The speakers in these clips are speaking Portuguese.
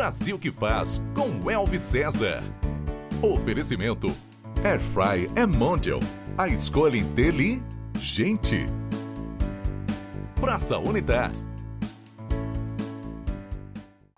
Brasil que faz com Elvis César. Oferecimento Airfry é Mondial. A escolha inteligente. Praça Unitar.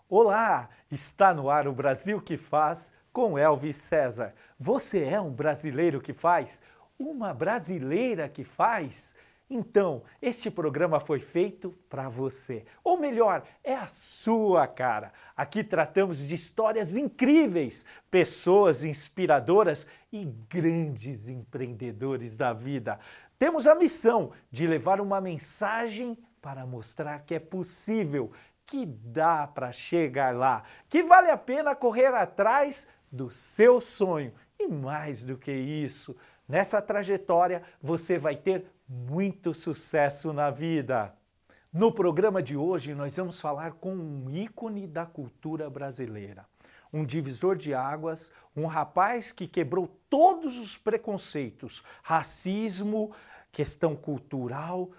Olá, está no ar o Brasil que faz com Elvis César. Você é um brasileiro que faz? Uma brasileira que faz? Então, este programa foi feito para você. Ou melhor, é a sua cara. Aqui tratamos de histórias incríveis, pessoas inspiradoras e grandes empreendedores da vida. Temos a missão de levar uma mensagem para mostrar que é possível, que dá para chegar lá, que vale a pena correr atrás do seu sonho. E mais do que isso, nessa trajetória você vai ter muito sucesso na vida. No programa de hoje, nós vamos falar com um ícone da cultura brasileira, um divisor de águas, um rapaz que quebrou todos os preconceitos, racismo, questão cultural,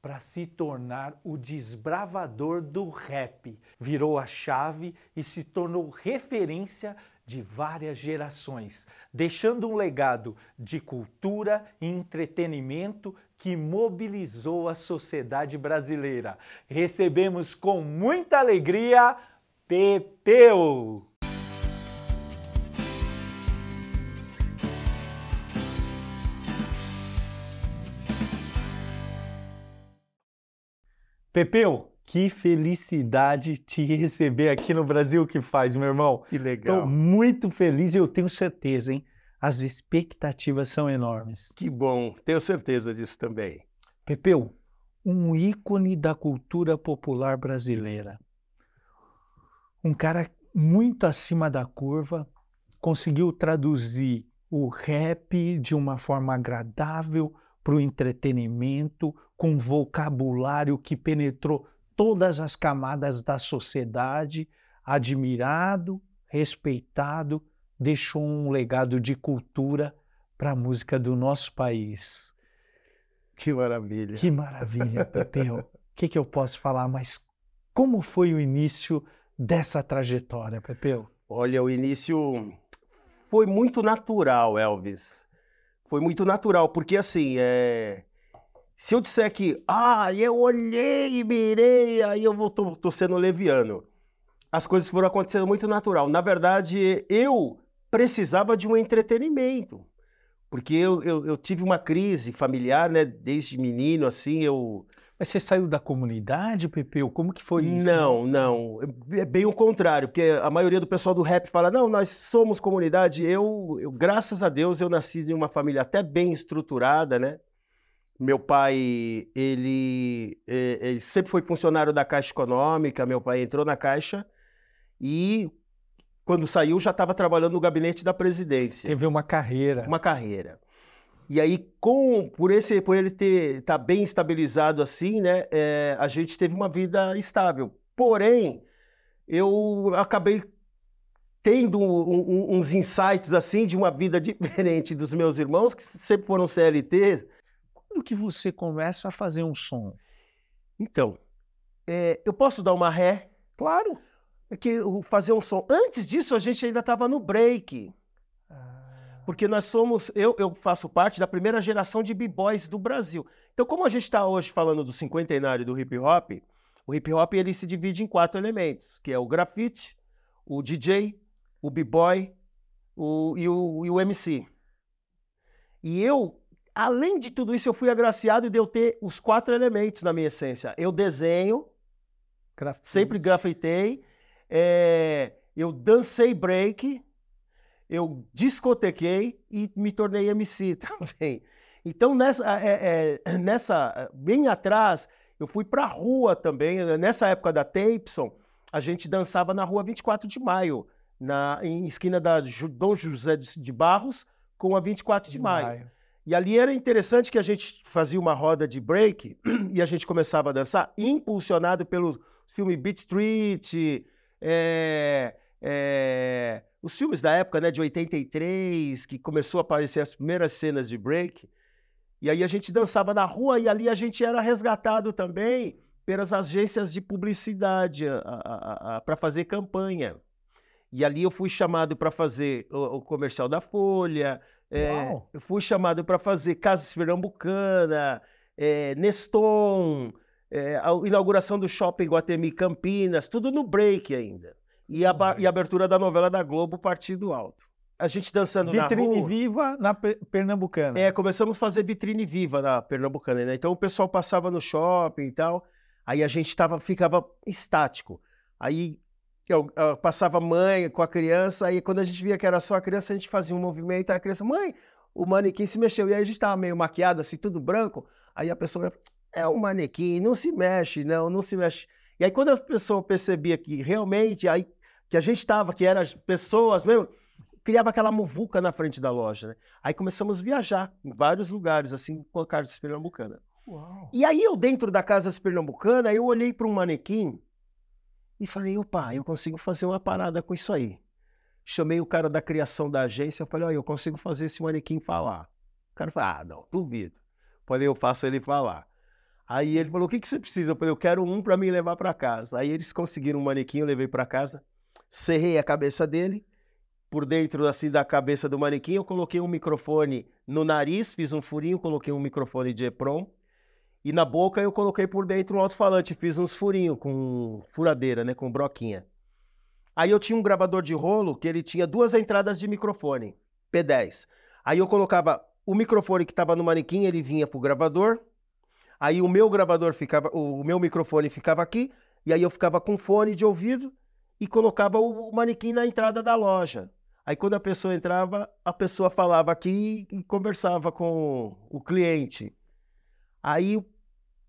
para se tornar o desbravador do rap. Virou a chave e se tornou referência de várias gerações, deixando um legado de cultura e entretenimento que mobilizou a sociedade brasileira. Recebemos com muita alegria Pepeu! Pepeu, que felicidade te receber aqui no Brasil que faz, meu irmão. Que legal. Estou muito feliz e eu tenho certeza, hein? As expectativas são enormes. Que bom, tenho certeza disso também. Pepeu, um ícone da cultura popular brasileira. Um cara muito acima da curva, conseguiu traduzir o rap de uma forma agradável para o entretenimento, com vocabulário que penetrou todas as camadas da sociedade, admirado, respeitado, deixou um legado de cultura para a música do nosso país. Que maravilha. Que maravilha, Pepeu. O que, que eu posso falar? Mas como foi o início dessa trajetória, Pepeu? Olha, o início foi muito natural, Elvis. Foi muito natural, porque assim, é... se eu disser que, ah, eu olhei e mirei, aí eu vou, tô, tô sendo leviano. As coisas foram acontecendo muito natural. Na verdade, eu precisava de um entretenimento. Porque eu, eu, eu, tive uma crise familiar, né? Desde menino, assim, eu... Mas você saiu da comunidade, Pepeu? Como que foi isso? Não, não. É bem o contrário, porque a maioria do pessoal do rap fala, não, nós somos comunidade. Eu, eu graças a Deus, eu nasci de uma família até bem estruturada, né? Meu pai, ele, eh, ele sempre foi funcionário da Caixa Econômica, meu pai entrou na Caixa e quando saiu, já estava trabalhando no gabinete da presidência. Teve uma carreira. Uma carreira. E aí, com, por, esse, por ele ter estar tá bem estabilizado assim, né, é, a gente teve uma vida estável. Porém, eu acabei tendo um, um, uns insights assim de uma vida diferente dos meus irmãos, que sempre foram CLT. Quando que você começa a fazer um som? Então, é, eu posso dar uma ré? Claro que fazer um som. Antes disso, a gente ainda estava no break. Ah. Porque nós somos, eu, eu faço parte da primeira geração de b-boys do Brasil. Então, como a gente está hoje falando do cinquentenário do hip hop, o hip hop ele se divide em quatro elementos, que é o grafite, o DJ, o b-boy o, e, o, e o MC. E eu, além de tudo isso, eu fui agraciado de eu ter os quatro elementos na minha essência. Eu desenho, grafite. sempre grafitei, é, eu dancei break, eu discotequei e me tornei MC também. Então, nessa, é, é, nessa bem atrás, eu fui para a rua também. Nessa época da Tapson, a gente dançava na rua 24 de maio, na em esquina da Dom José de Barros com a 24 de, de maio. maio. E ali era interessante que a gente fazia uma roda de break e a gente começava a dançar, impulsionado pelo filme Beat Street, é, é, os filmes da época, né, de 83, que começou a aparecer as primeiras cenas de break, e aí a gente dançava na rua e ali a gente era resgatado também pelas agências de publicidade para fazer campanha. E ali eu fui chamado para fazer o, o, comercial da Folha, é, eu fui chamado para fazer Casas Pernambucana, é, Neston, é, a inauguração do Shopping Guatemi Campinas, tudo no break ainda. E a, e a abertura da novela da Globo, Partido Alto. A gente dançando vitrine na rua. Vitrine viva na Pernambucana. É, começamos a fazer vitrine viva na Pernambucana, né? Então o pessoal passava no shopping e tal, aí a gente tava, ficava estático. Aí eu, eu, passava mãe com a criança, aí quando a gente via que era só a criança, a gente fazia um movimento, aí a criança, mãe, o manequim se mexeu. E aí a gente tava meio maquiado, assim, tudo branco. Aí a pessoa, é um manequim, não se mexe, não, não se mexe. E aí quando a pessoa percebia que realmente, aí que a gente estava, que eram pessoas mesmo, criava aquela muvuca na frente da loja, né? Aí começamos a viajar em vários lugares, assim, com a Casa Pernambucana. Uau. E aí eu, dentro da Casa Pernambucana, eu olhei para um manequim e falei, opa, eu consigo fazer uma parada com isso aí. Chamei o cara da criação da agência, falei, olha, eu consigo fazer esse manequim falar. O cara falou, ah, não, duvido. Falei, eu faço ele falar. Aí ele falou, o que, que você precisa? Eu falei, eu quero um para me levar para casa. Aí eles conseguiram um manequim, eu levei para casa, serrei a cabeça dele, por dentro assim da cabeça do manequim, eu coloquei um microfone no nariz, fiz um furinho, coloquei um microfone de EPROM. E na boca eu coloquei por dentro um alto-falante, fiz uns furinhos com furadeira, né, com broquinha. Aí eu tinha um gravador de rolo que ele tinha duas entradas de microfone, P10. Aí eu colocava o microfone que estava no manequim, ele vinha pro gravador. Aí o meu gravador ficava, o meu microfone ficava aqui, e aí eu ficava com fone de ouvido e colocava o manequim na entrada da loja. Aí quando a pessoa entrava, a pessoa falava aqui e conversava com o cliente. Aí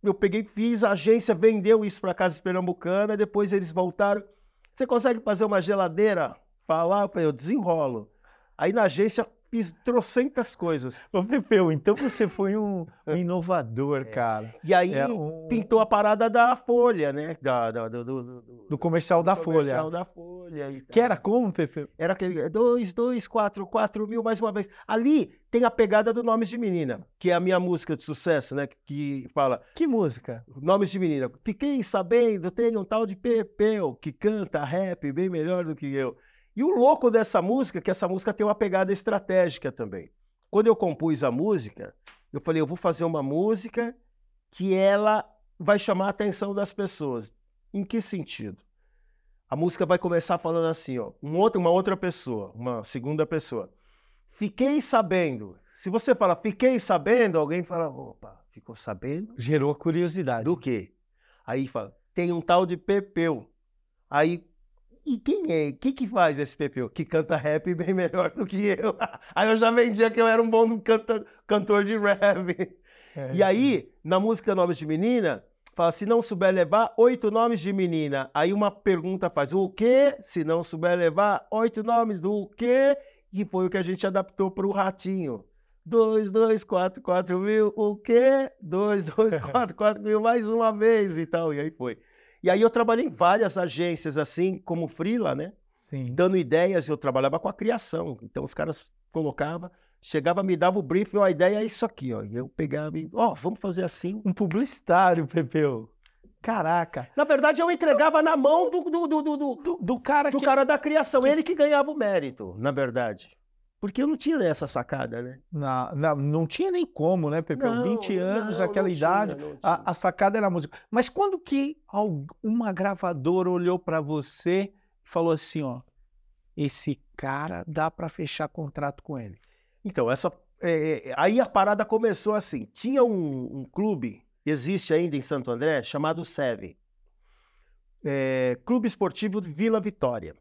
eu peguei, fiz, a agência vendeu isso para Casa Pernambucana, depois eles voltaram. Você consegue fazer uma geladeira? Falar, eu desenrolo. Aí na agência fiz trocentas coisas. Ô, Pepeu, então você foi um, um inovador, é. cara. E aí é um... pintou a parada da Folha, né? Da, da do, do, do, do, comercial da do Folha. Comercial da Folha. Que era como, Pepeu? Era aquele 2, 2, 4, 4 mil, mais uma vez. Ali tem a pegada do Nomes de Menina, que é a minha música de sucesso, né? Que fala... Que música? Nomes de Menina. Fiquei sabendo, tem um tal de Pepeu que canta rap bem melhor do que eu. E o louco dessa música é que essa música tem uma pegada estratégica também. Quando eu compus a música, eu falei, eu vou fazer uma música que ela vai chamar a atenção das pessoas. Em que sentido? A música vai começar falando assim, ó, um outro, uma outra pessoa, uma segunda pessoa. Fiquei sabendo. Se você fala fiquei sabendo, alguém fala, opa, ficou sabendo? Gerou curiosidade. Do quê? Aí fala, tem um tal de Pepeu. Aí e quem é? O que, que faz esse Pepeu? Que canta rap bem melhor do que eu. Aí eu já vendia que eu era um bom cantor, cantor de rap. É. E aí, na música Nomes de Menina, fala: se não souber levar, oito nomes de menina. Aí uma pergunta faz: o quê? Se não souber levar, oito nomes do quê? E foi o que a gente adaptou para o Ratinho. Dois, dois, quatro, quatro mil, o quê? Dois, dois, quatro, quatro mil, mais uma vez e tal. E aí foi. E aí eu trabalhei em várias agências, assim, como freela, né? Sim. Dando ideias, eu trabalhava com a criação. Então os caras colocavam, chegava, me dava o briefing, a ideia é isso aqui, ó. E eu pegava e, ó, oh, vamos fazer assim. Um publicitário, Pepeu. Caraca. Na verdade, eu entregava na mão do, do, do, do, do, do cara, do que... cara da criação. Ele que ganhava o mérito, na verdade. Porque eu não tinha essa sacada, né? Não, não, não tinha nem como, né, Pepe? Não, 20 anos, não, aquela não idade, tinha, a, a, sacada era a música. Mas quando que uma gravadora olhou para você e falou assim, ó, esse cara dá para fechar contrato com ele? Então, essa, é, é, aí a parada começou assim. Tinha um, um, clube, existe ainda em Santo André, chamado SEV. É, clube Esportivo Vila Vitória.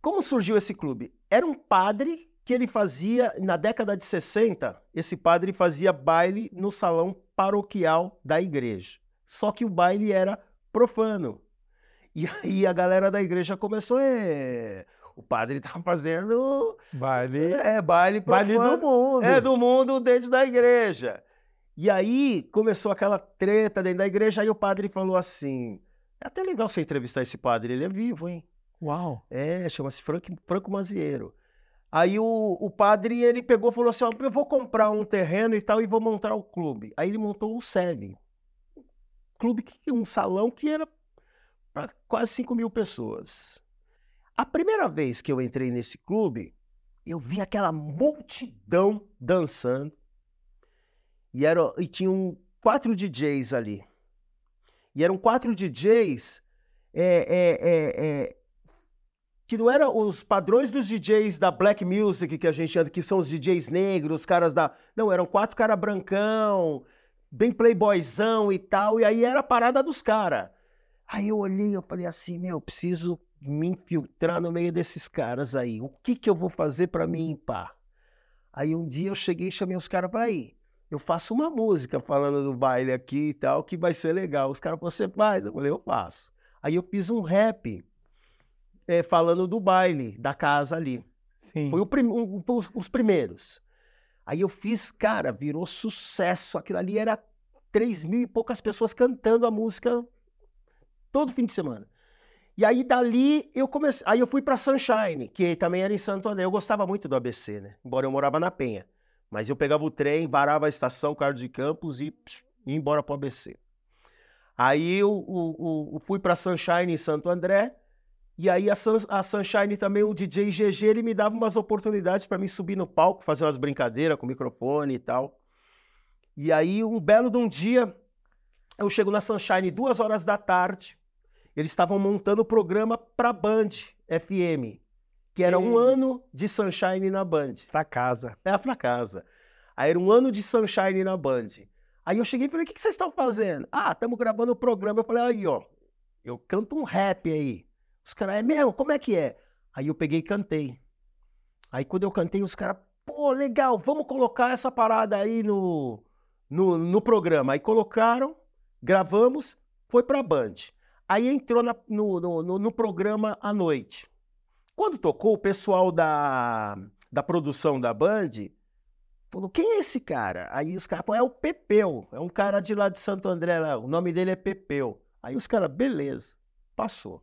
Como surgiu esse clube? Era um padre que ele fazia, na década de 60, esse padre fazia baile no salão paroquial da igreja. Só que o baile era profano. E aí a galera da igreja começou, é, o padre tá fazendo baile, é, baile profano. Baile do mundo. É, do mundo dentro da igreja. E aí começou aquela treta dentro da igreja, aí o padre falou assim, é até legal você entrevistar esse padre, ele é vivo, hein? Uau! É, chama-se Franco, Mazieiro. Aí o, o padre, ele pegou e falou assim, ó, eu vou comprar um terreno e tal e vou montar o clube. Aí ele montou o SEV. Clube, que um salão que era para quase 5 mil pessoas. A primeira vez que eu entrei nesse clube, eu vi aquela multidão dançando. E, era, e tinham quatro DJs ali. E eram quatro DJs é, é, é, é, que não eram os padrões dos DJs da Black Music que a gente anda, que são os DJs negros, os caras da. Não, eram quatro caras brancão, bem playboyzão e tal. E aí era a parada dos caras. Aí eu olhei, eu falei assim, meu, preciso me infiltrar no meio desses caras aí. O que que eu vou fazer para me impar? Aí um dia eu cheguei e chamei os caras para ir. Eu faço uma música falando do baile aqui e tal, que vai ser legal. Os caras, você faz? Eu falei, eu faço. Aí eu fiz um rap é, falando do baile, da casa ali. Sim. Foi prim um, os, os primeiros. Aí eu fiz, cara, virou sucesso. Aquilo ali era três mil e poucas pessoas cantando a música todo fim de semana. E aí dali eu comecei, aí eu fui para Sunshine, que também era em Santo André. Eu gostava muito do ABC, né? Embora eu morava na Penha. Mas eu pegava o trem, varava a estação Carlos de Campos e psh, ia embora para o ABC. Aí eu, eu, eu fui para Sunshine em Santo André. E aí a, Sun, a, Sunshine também, o DJ GG, ele me dava umas oportunidades para mim subir no palco, fazer umas brincadeiras com microfone e tal. E aí um belo de um dia, eu chego na Sunshine duas horas da tarde. Eles estavam montando o programa para Band FM, que era um ano de Sunshine na Band. Pra casa. É, pra casa. Aí era um ano de Sunshine na Band. Aí eu cheguei e falei, o que, que vocês estão fazendo? Ah, estamos gravando o programa. Eu falei, aí, ó, eu canto um rap aí. Os caras, é mesmo? Como é que é? Aí eu peguei e cantei. Aí quando eu cantei, os caras, pô, legal, vamos colocar essa parada aí no, no, no programa. Aí colocaram, gravamos, foi pra Band. Aí entrou na, no, no, no, programa à noite. Quando tocou, o pessoal da, da produção da Band falou: quem é esse cara? Aí os caras é o Pepeu, é um cara de lá de Santo André, lá. o nome dele é Pepeu. Aí os caras, beleza, passou.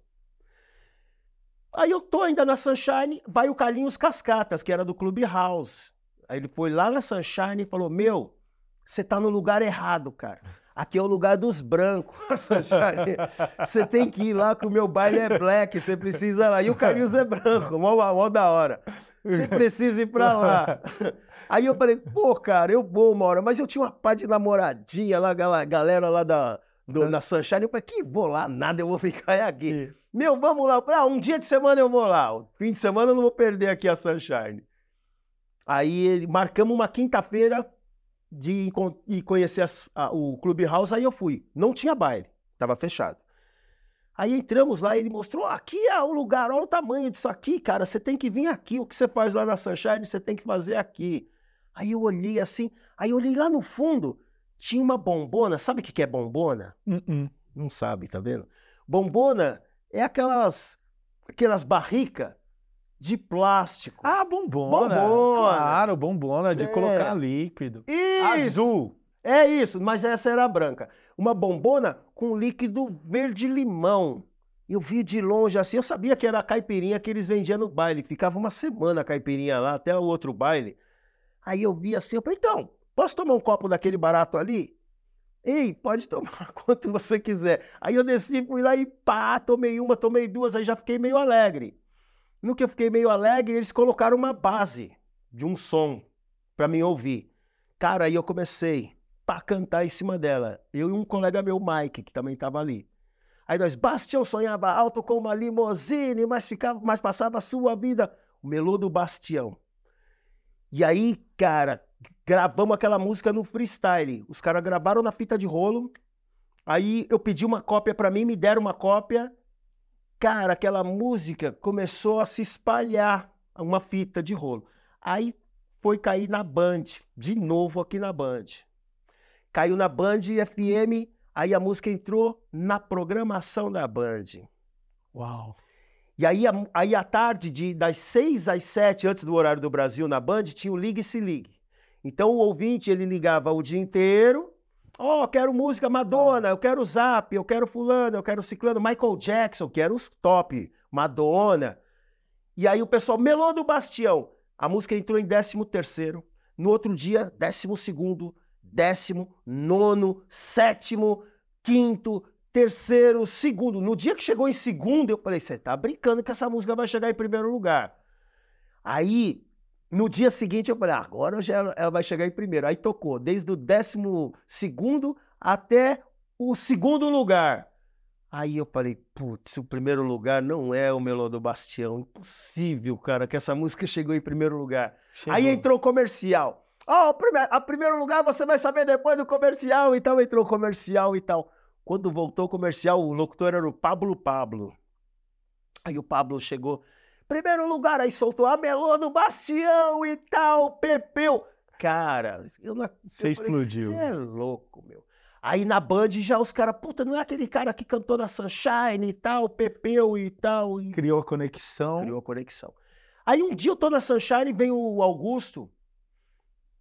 Aí eu tô ainda na Sunshine, vai o Carlinhos Cascatas, que era do Clube House. Aí ele foi lá na Sunshine e falou: Meu, você tá no lugar errado, cara. Aqui é o lugar dos brancos. Você tem que ir lá que o meu baile é black, você precisa ir lá. E o Carlinhos é branco, mó, mó da hora. Você precisa ir pra lá. Aí eu falei, pô, cara, eu vou uma hora. Mas eu tinha uma pá de namoradinha lá, galera lá da, do, na Sunshine. Eu falei, que vou lá, nada, eu vou ficar aqui. Meu, vamos lá. Ah, um dia de semana eu vou lá. Fim de semana eu não vou perder aqui a Sunshine. Aí marcamos uma quinta-feira de ir conhecer as, a, o Clubhouse, aí eu fui. Não tinha baile, estava fechado. Aí entramos lá, ele mostrou, aqui é o lugar, olha o tamanho disso aqui, cara, você tem que vir aqui, o que você faz lá na Sunshine, você tem que fazer aqui. Aí eu olhei assim, aí eu olhei lá no fundo, tinha uma bombona, sabe o que é bombona? Uh -uh. Não sabe, tá vendo? Bombona é aquelas, aquelas barricas de plástico. Ah, bombona. Bombona. Claro, bombona de é. colocar líquido. Isso. Azul. É isso, mas essa era branca. Uma bombona com líquido verde-limão. Eu vi de longe assim, eu sabia que era a caipirinha que eles vendiam no baile. Ficava uma semana a caipirinha lá, até o outro baile. Aí eu vi assim, eu falei, então, posso tomar um copo daquele barato ali? Ei, pode tomar quanto você quiser. Aí eu desci, fui lá e pá, tomei uma, tomei duas, aí já fiquei meio alegre. No que eu fiquei meio alegre, eles colocaram uma base de um som para mim ouvir. Cara, aí eu comecei a cantar em cima dela. Eu e um colega meu, Mike, que também estava ali. Aí nós, Bastião sonhava alto com uma limousine, mas, ficava, mas passava a sua vida. O melô do Bastião. E aí, cara, gravamos aquela música no freestyle. Os caras gravaram na fita de rolo. Aí eu pedi uma cópia para mim, me deram uma cópia. Cara, aquela música começou a se espalhar, uma fita de rolo. Aí foi cair na Band, de novo aqui na Band. Caiu na Band FM, aí a música entrou na programação da Band. Uau! E aí, aí à tarde, de, das seis às sete, antes do horário do Brasil, na Band, tinha o Ligue e Se Ligue. Então o ouvinte, ele ligava o dia inteiro, Ó, oh, quero música Madonna, eu quero Zap, eu quero fulano, eu quero ciclano, Michael Jackson, quero os top, Madonna. E aí o pessoal, Melô do Bastião. A música entrou em 13 terceiro, no outro dia, 12 segundo, décimo, nono, sétimo, quinto, terceiro, segundo. No dia que chegou em segundo, eu falei, você tá brincando que essa música vai chegar em primeiro lugar. Aí, no dia seguinte, eu falei, ah, agora já ela, vai chegar em primeiro. Aí tocou, desde o décimo segundo até o segundo lugar. Aí eu falei, putz, o primeiro lugar não é o Melô do Bastião. Impossível, cara, que essa música chegou em primeiro lugar. Chegou. Aí entrou o comercial. Ó, oh, a primeiro lugar você vai saber depois do comercial e tal. Entrou o comercial e tal. Quando voltou o comercial, o locutor era o Pablo Pablo. Aí o Pablo chegou. Primeiro lugar, aí soltou a Melô do Bastião e tal, Pepeu. Cara, eu não. Você explodiu. Você é louco, meu. Aí na Band já os caras, puta, não é aquele cara que cantou na Sunshine e tal, Pepeu e tal. E... Criou a conexão. Criou a conexão. Aí um dia eu tô na Sunshine, vem o Augusto.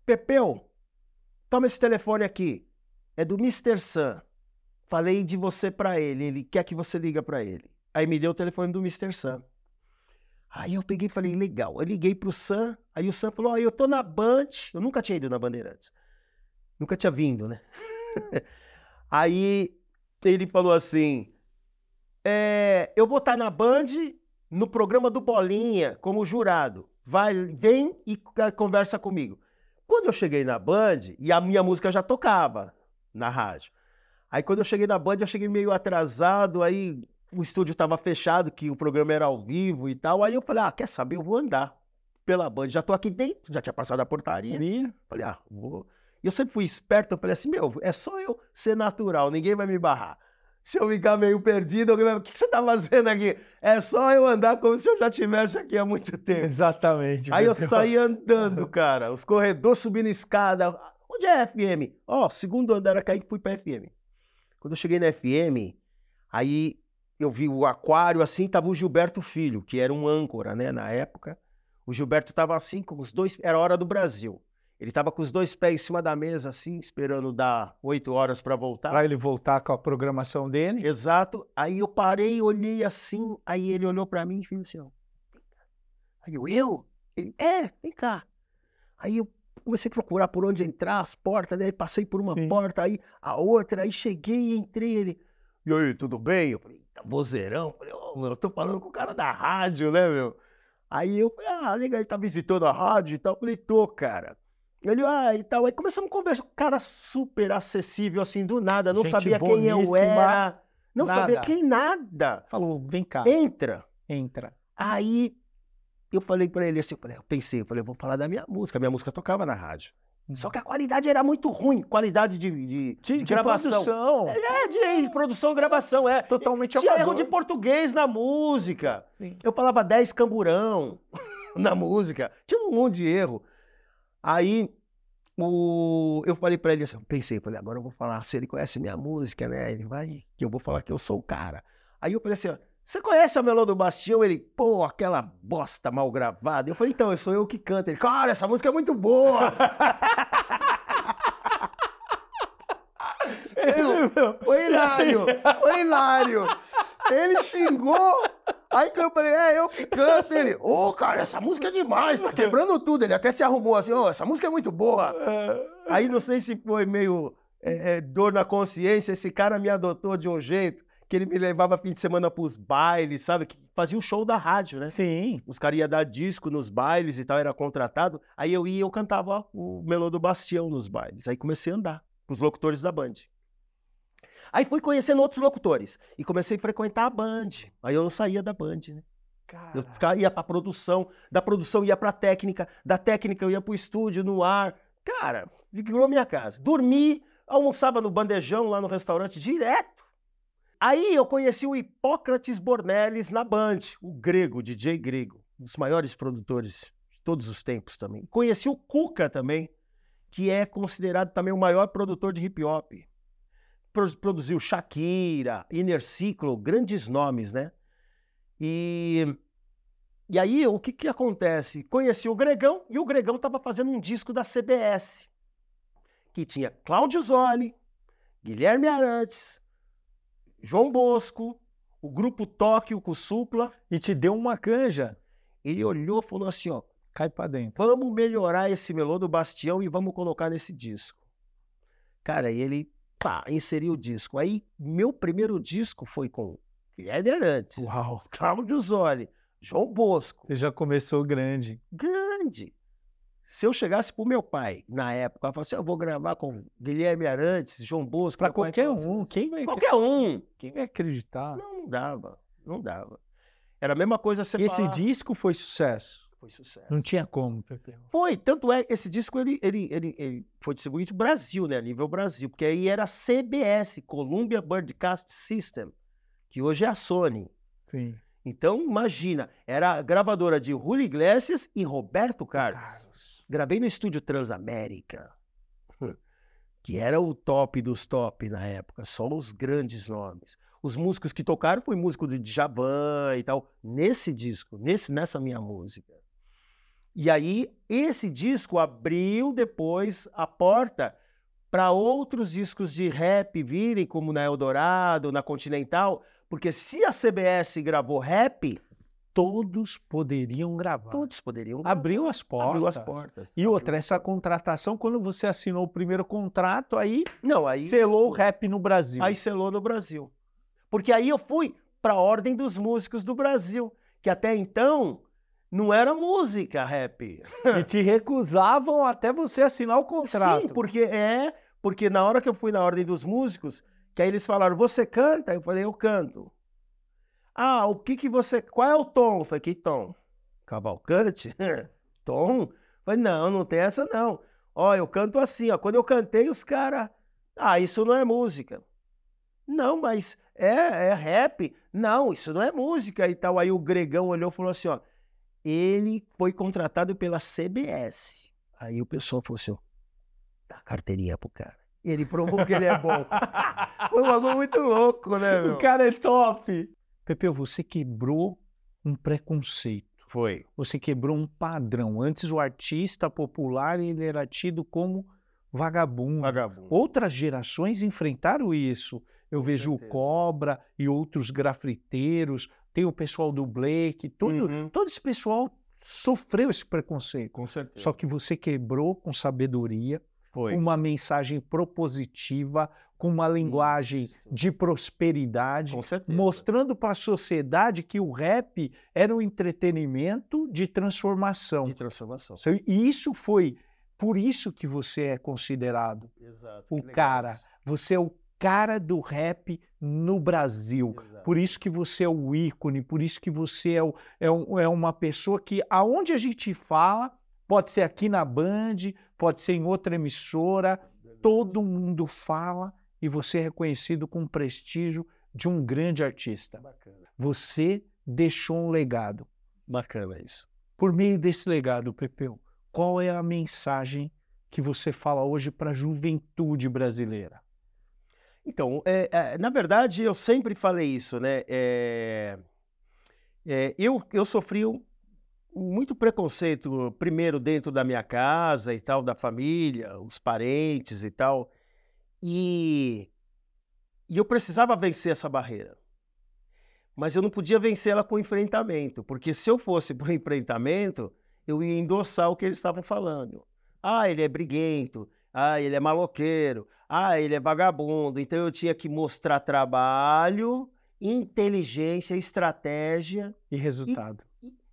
Pepeu, toma esse telefone aqui. É do Mr. Sun. Falei de você pra ele. Ele quer que você liga pra ele. Aí me deu o telefone do Mr. Sun. Aí eu peguei e falei, legal. Eu liguei pro Sam. Aí o Sam falou, oh, eu tô na Band. Eu nunca tinha ido na Bandeirantes. Nunca tinha vindo, né? Aí ele falou assim: é, eu vou estar na Band no programa do Bolinha como jurado. Vai, vem e conversa comigo. Quando eu cheguei na Band, e a minha música já tocava na rádio. Aí quando eu cheguei na Band, eu cheguei meio atrasado, aí o estúdio estava fechado, que o programa era ao vivo e tal. Aí eu falei, ah, quer saber? Eu vou andar pela Band. Já tô aqui dentro, já tinha passado a portaria. Falei, ah, vou. E eu sempre fui esperto, eu falei assim, meu, é só eu ser natural, ninguém vai me barrar. Se eu ficar meio perdido, alguém vai... o que você tá fazendo aqui? É só eu andar como se eu já tivesse aqui há muito tempo. Exatamente. Aí eu saí andando, cara, os corredores subindo escada. Onde é FM? Ó, oh, segundo andar aqui, fui pra FM. Quando eu cheguei na FM, aí eu vi o aquário assim, tava o Gilberto Filho, que era um âncora, né, na época. O Gilberto tava assim, com os dois, era hora do Brasil. Ele estava com os dois pés em cima da mesa, assim, esperando dar oito horas para voltar. Para ele voltar com a programação dele? Exato. Aí eu parei, olhei assim, aí ele olhou para mim e fez assim, ó. Aí eu, eu? Ele, é, vem cá. Aí eu comecei a procurar por onde entrar, as portas, daí passei por uma Sim. porta, aí a outra, aí cheguei e entrei, ele, e aí, tudo bem? Eu falei, vozeirão? Falei, oh, meu, eu tô falando com o cara da rádio, né, meu? Aí eu falei, ah, legal, ele tá visitando a rádio e tal. Eu falei, tô, cara. Ele, ah, e tal. Aí começamos a conversar. Cara super acessível, assim, do nada. Não Gente sabia quem eu era. Não nada. sabia quem nada. Falou, vem cá. Entra. Entra. Aí eu falei pra ele assim, eu, falei, eu pensei, eu falei, eu vou falar da minha música. Minha música tocava na rádio. Só que a qualidade era muito ruim, qualidade de, de, de, de gravação. Produção. É, de produção e gravação, é. Totalmente Tinha erro de português na música. Sim. Eu falava 10 camburão na música. Tinha um monte de erro. Aí o, eu falei para ele assim, pensei, falei, agora eu vou falar, se ele conhece minha música, né? Ele vai, que eu vou falar que eu sou o cara. Aí eu falei assim, você conhece a Melô do Bastião? Ele, pô, aquela bosta mal gravada. Eu falei, então, eu sou eu que canto. Ele, cara, essa música é muito boa. eu, o Hilário, o Hilário. Ele xingou Aí que eu falei, é eu que canto. Ele, ô, oh, cara, essa música é demais, tá quebrando tudo. Ele até se arrumou assim, ô, oh, essa música é muito boa. Aí não sei se foi meio é, é, dor na consciência, esse cara me adotou de um jeito que ele me levava fim de semana pros bailes, sabe? Que fazia o show da rádio, né? Sim. Os caras iam dar disco nos bailes e tal, era contratado. Aí eu ia e eu cantava o Melô do Bastião nos bailes. Aí comecei a andar com os locutores da Band. Aí fui conhecendo outros locutores e comecei a frequentar a Band. Aí eu não saía da Band, né? Cara. Eu ia pra produção, da produção ia pra técnica, da técnica eu ia pro estúdio, no ar. Cara, virou minha casa. Dormi, almoçava no bandejão lá no restaurante direto. Aí eu conheci o Hipócrates Bornelis na Band, o grego, DJ grego, um dos maiores produtores de todos os tempos também. Conheci o Cuca também, que é considerado também o maior produtor de hip hop produziu Shakira, Inner Cycle, grandes nomes, né? E, e aí, o que, que acontece? Conheci o Gregão e o Gregão estava fazendo um disco da CBS, que tinha Cláudio Zoli, Guilherme Arantes, João Bosco, o grupo Tóquio com Supla. E te deu uma canja. Ele olhou e falou assim, ó, cai para dentro. Vamos melhorar esse melô do Bastião e vamos colocar nesse disco. Cara, e ele pá, inseri o disco. Aí, meu primeiro disco foi com Guilherme Arantes, Uau. Cláudio Zoli, João Bosco. Você já começou grande. Grande. Se eu chegasse pro meu pai, na época, eu falasse, eu vou gravar com Guilherme Arantes, João Bosco. Pra pai qualquer falava, um. Quem vai, Qualquer um. quem vai acreditar? Não, não dava. Não dava. Era a mesma coisa você Esse disco foi sucesso. Foi sucesso. Não tinha como, Pepe. Foi, tanto é que esse disco ele, ele, ele, ele foi distribuído no Brasil, né? A nível Brasil, porque aí era CBS, Columbia Broadcast System, que hoje é a Sony. Sim. Então, imagina, era a gravadora de Julio Iglesias e Roberto Carlos. Carlos. Gravei no estúdio Transamérica, que era o top dos top na época, só os grandes nomes. Os músicos que tocaram foi músico do Djavan e tal, nesse disco, nesse, nessa minha música. E aí, esse disco abriu depois a porta para outros discos de rap virem, como na Eldorado, na Continental, porque se a CBS gravou rap, Todos poderiam gravar. todos poderiam gravar. Abriu as portas. Abriu as portas. E Abriu outra, as essa contratação, quando você assinou o primeiro contrato, aí, Não, aí selou o rap no Brasil. aí selou no Brasil. Porque aí eu fui para a Ordem dos Músicos do Brasil, que até então não era música rap. E te recusavam até você assinar o contrato. Sim, porque é, porque na hora que eu fui na Ordem dos Músicos, que aí eles falaram: "Você canta?" Eu falei: "Eu canto". Ah, o que que você, qual é o tom? Eu falei: "Que tom?" Cavalcante? tom? Eu falei: "Não, não tem essa não. Ó, eu canto assim, ó. Quando eu cantei, os caras, ah, isso não é música. Não, mas é, é rap. Não, isso não é música e tal. Aí o Gregão olhou e falou assim, ó, ele foi contratado pela CBS. Aí o pessoal falou assim, ó, dá carteirinha pro cara. E ele provou que ele é bom. Foi um bagulho muito louco, né, meu? O cara é top. Pepe, você quebrou um preconceito. Foi. Você quebrou um padrão. Antes o artista popular ele era tido como vagabundo. Vagabundo. Outras gerações enfrentaram isso. Eu Com vejo certeza. o Cobra e outros grafiteiros, tem o pessoal do Blake, todo, Uhum. todo esse pessoal sofreu esse preconceito. Com certeza. Só que você quebrou com sabedoria, foi. uma mensagem propositiva, com uma linguagem de prosperidade, mostrando para a sociedade que o rap era um entretenimento de transformação. De transformação. E isso foi por isso que você é considerado Exato. o cara. isso. Você é o cara do rap no Brasil. Exato. Por isso que você é o ícone, por isso que você é, o- é um- é uma pessoa que, aonde a gente fala, pode ser aqui na Band, pode ser em outra emissora, todo mundo fala e você é reconhecido com o prestígio de um grande artista. Bacana. Você deixou um legado. Bacana isso. Por meio desse legado, Pepeu, qual é a mensagem que você fala hoje para a juventude brasileira? Então, é, é, na verdade, eu sempre falei isso, né? É, é, eu, eu sofri muito preconceito, primeiro dentro da minha casa e tal, da família, os parentes e tal. E, e eu precisava vencer essa barreira. Mas eu não podia vencê-la com enfrentamento, porque se eu fosse para o enfrentamento, eu ia endossar o que eles estavam falando. Ah, ele é briguento. Ah, ele é maloqueiro. Ah, ele é vagabundo. Então eu tinha que mostrar trabalho, inteligência, estratégia, E resultado?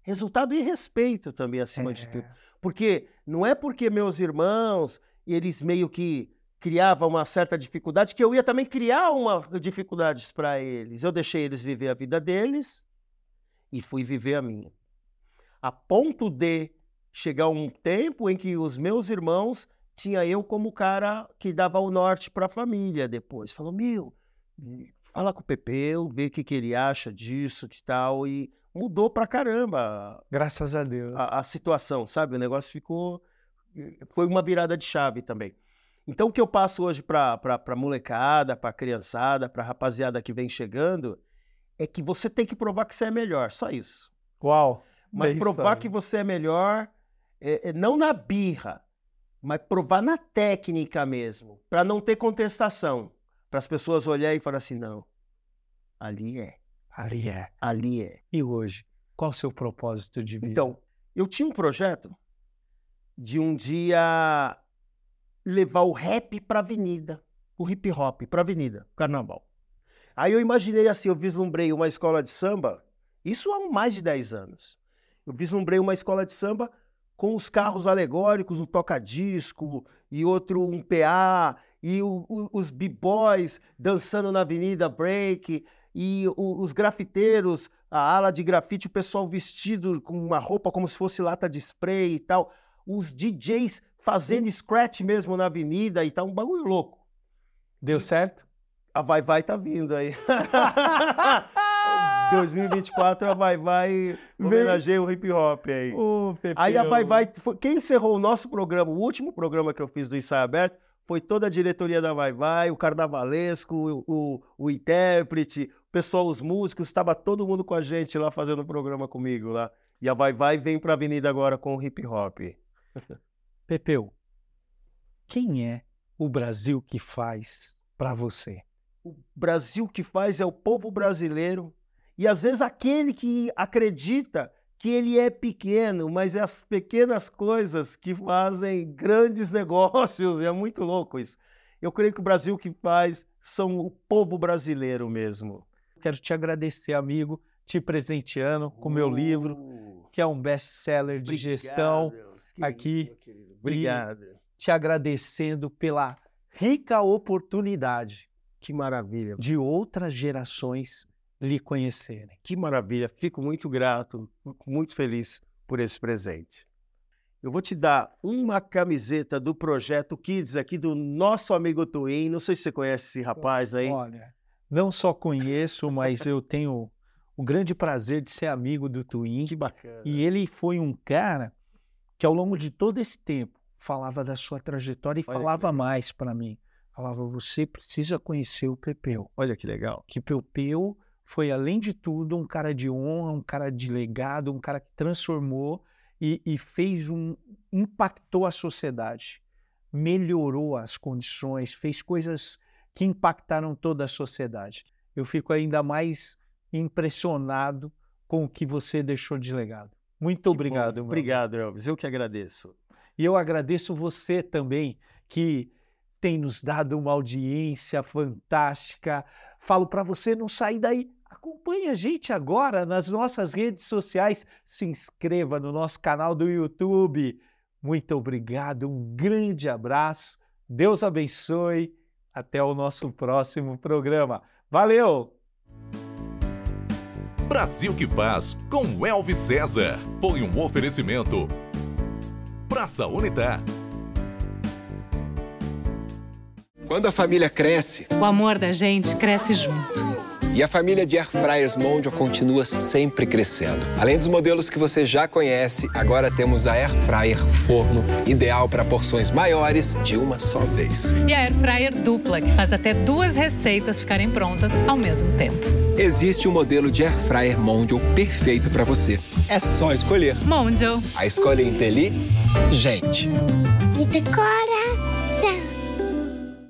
resultado e respeito também, acima de É. tudo. Porque não é porque meus irmãos, eles meio que criavam uma certa dificuldade, que eu ia também criar uma dificuldades para eles. Eu deixei eles viver a vida deles e fui viver a minha. A ponto de chegar um tempo em que os meus irmãos tinha eu como cara que dava o norte para a família depois. Falou, meu, fala com o Pepeu, vê o que, que ele acha disso, de tal, e mudou pra caramba Graças a Deus. a, a situação, sabe? O negócio ficou. Foi uma virada de chave também. Então, o que eu passo hoje para a molecada, para a criançada, para a rapaziada que vem chegando, é que você tem que provar que você é melhor, só isso. Uau! Mas isso provar aí. que você é melhor, é- é não na birra, mas provar na técnica mesmo, para não ter contestação. Para as pessoas olharem e falar assim: não, ali é, Ali é. ali é. E hoje? Qual o seu propósito de vida? Então, eu tinha um projeto de um dia levar o rap para a avenida. o hip hop para avenida, carnaval. Aí eu imaginei assim, eu vislumbrei uma escola de samba, isso há mais de 10 anos. Eu vislumbrei uma escola de samba com os carros alegóricos, um toca-disco e outro um PA, e o, o, os b-boys dançando na avenida break, e o, os grafiteiros, a ala de grafite, o pessoal vestido com uma roupa como se fosse lata de spray e tal, os DJs fazendo scratch mesmo na avenida e tal, um bagulho louco. Deu certo? A Vai Vai tá vindo aí. 2024 a Vai Vai homenageia o hip hop aí. Ô, aí a Vai Vai, foi- quem encerrou o nosso programa, o último programa que eu fiz do Ensaio Aberto, foi toda a diretoria da Vai Vai, o carnavalesco, o, o, o intérprete, o pessoal, os músicos, estava todo mundo com a gente lá fazendo o programa comigo lá. E a Vai Vai vem pra avenida agora com o hip hop. Pepeu, quem é o Brasil que faz pra você? o Brasil que faz é o povo brasileiro. E às vezes aquele que acredita que ele é pequeno, mas é as pequenas coisas que fazem grandes negócios. E é muito louco isso. Eu creio que o Brasil que faz são o povo brasileiro mesmo. Quero te agradecer, amigo, te presenteando com o meu livro, Uh, que é um best-seller de gestão. Que aqui. isso. Obrigado. Te agradecendo pela rica oportunidade Que maravilha. de outras gerações lhe conhecerem. Que maravilha, fico muito grato, muito feliz por esse presente. Eu vou te dar uma camiseta do Projeto Kids aqui do nosso amigo Twin. Não sei se você conhece esse rapaz aí. Olha, não só conheço, mas eu tenho o grande prazer de ser amigo do Twin. Que bacana. E ele foi um cara que, ao longo de todo esse tempo, falava da sua trajetória e Olha falava mais para mim. Falava, você precisa conhecer o Pepeu. Olha que legal. Que Pepeu foi, além de tudo, um cara de honra, um cara de legado, um cara que transformou e, e fez um. impactou a sociedade, melhorou as condições, fez coisas que impactaram toda a sociedade. Eu fico ainda mais impressionado com o que você deixou de legado. Muito obrigado, amigo. Obrigado, Elvis. Eu que agradeço. E eu agradeço você também, que tem nos dado uma audiência fantástica. Falo para você não sair daí. Acompanhe a gente agora nas nossas redes sociais. Se inscreva no nosso canal do YouTube. Muito obrigado, um grande abraço. Deus abençoe. Até o nosso próximo programa. Valeu! Brasil que faz com Elvis César. Foi um oferecimento. Praça Unitar. Quando a família cresce O amor da gente cresce junto. E a família de Air Fryers Mondial continua sempre crescendo. Além dos modelos que você já conhece, agora temos a Air Fryer Forno, ideal para porções maiores de uma só vez. E a Air Fryer dupla, que faz até duas receitas ficarem prontas ao mesmo tempo. Existe um modelo de Air Fryer Mondial perfeito para você. É só escolher. Mondial. A escolha é inteligente. E decora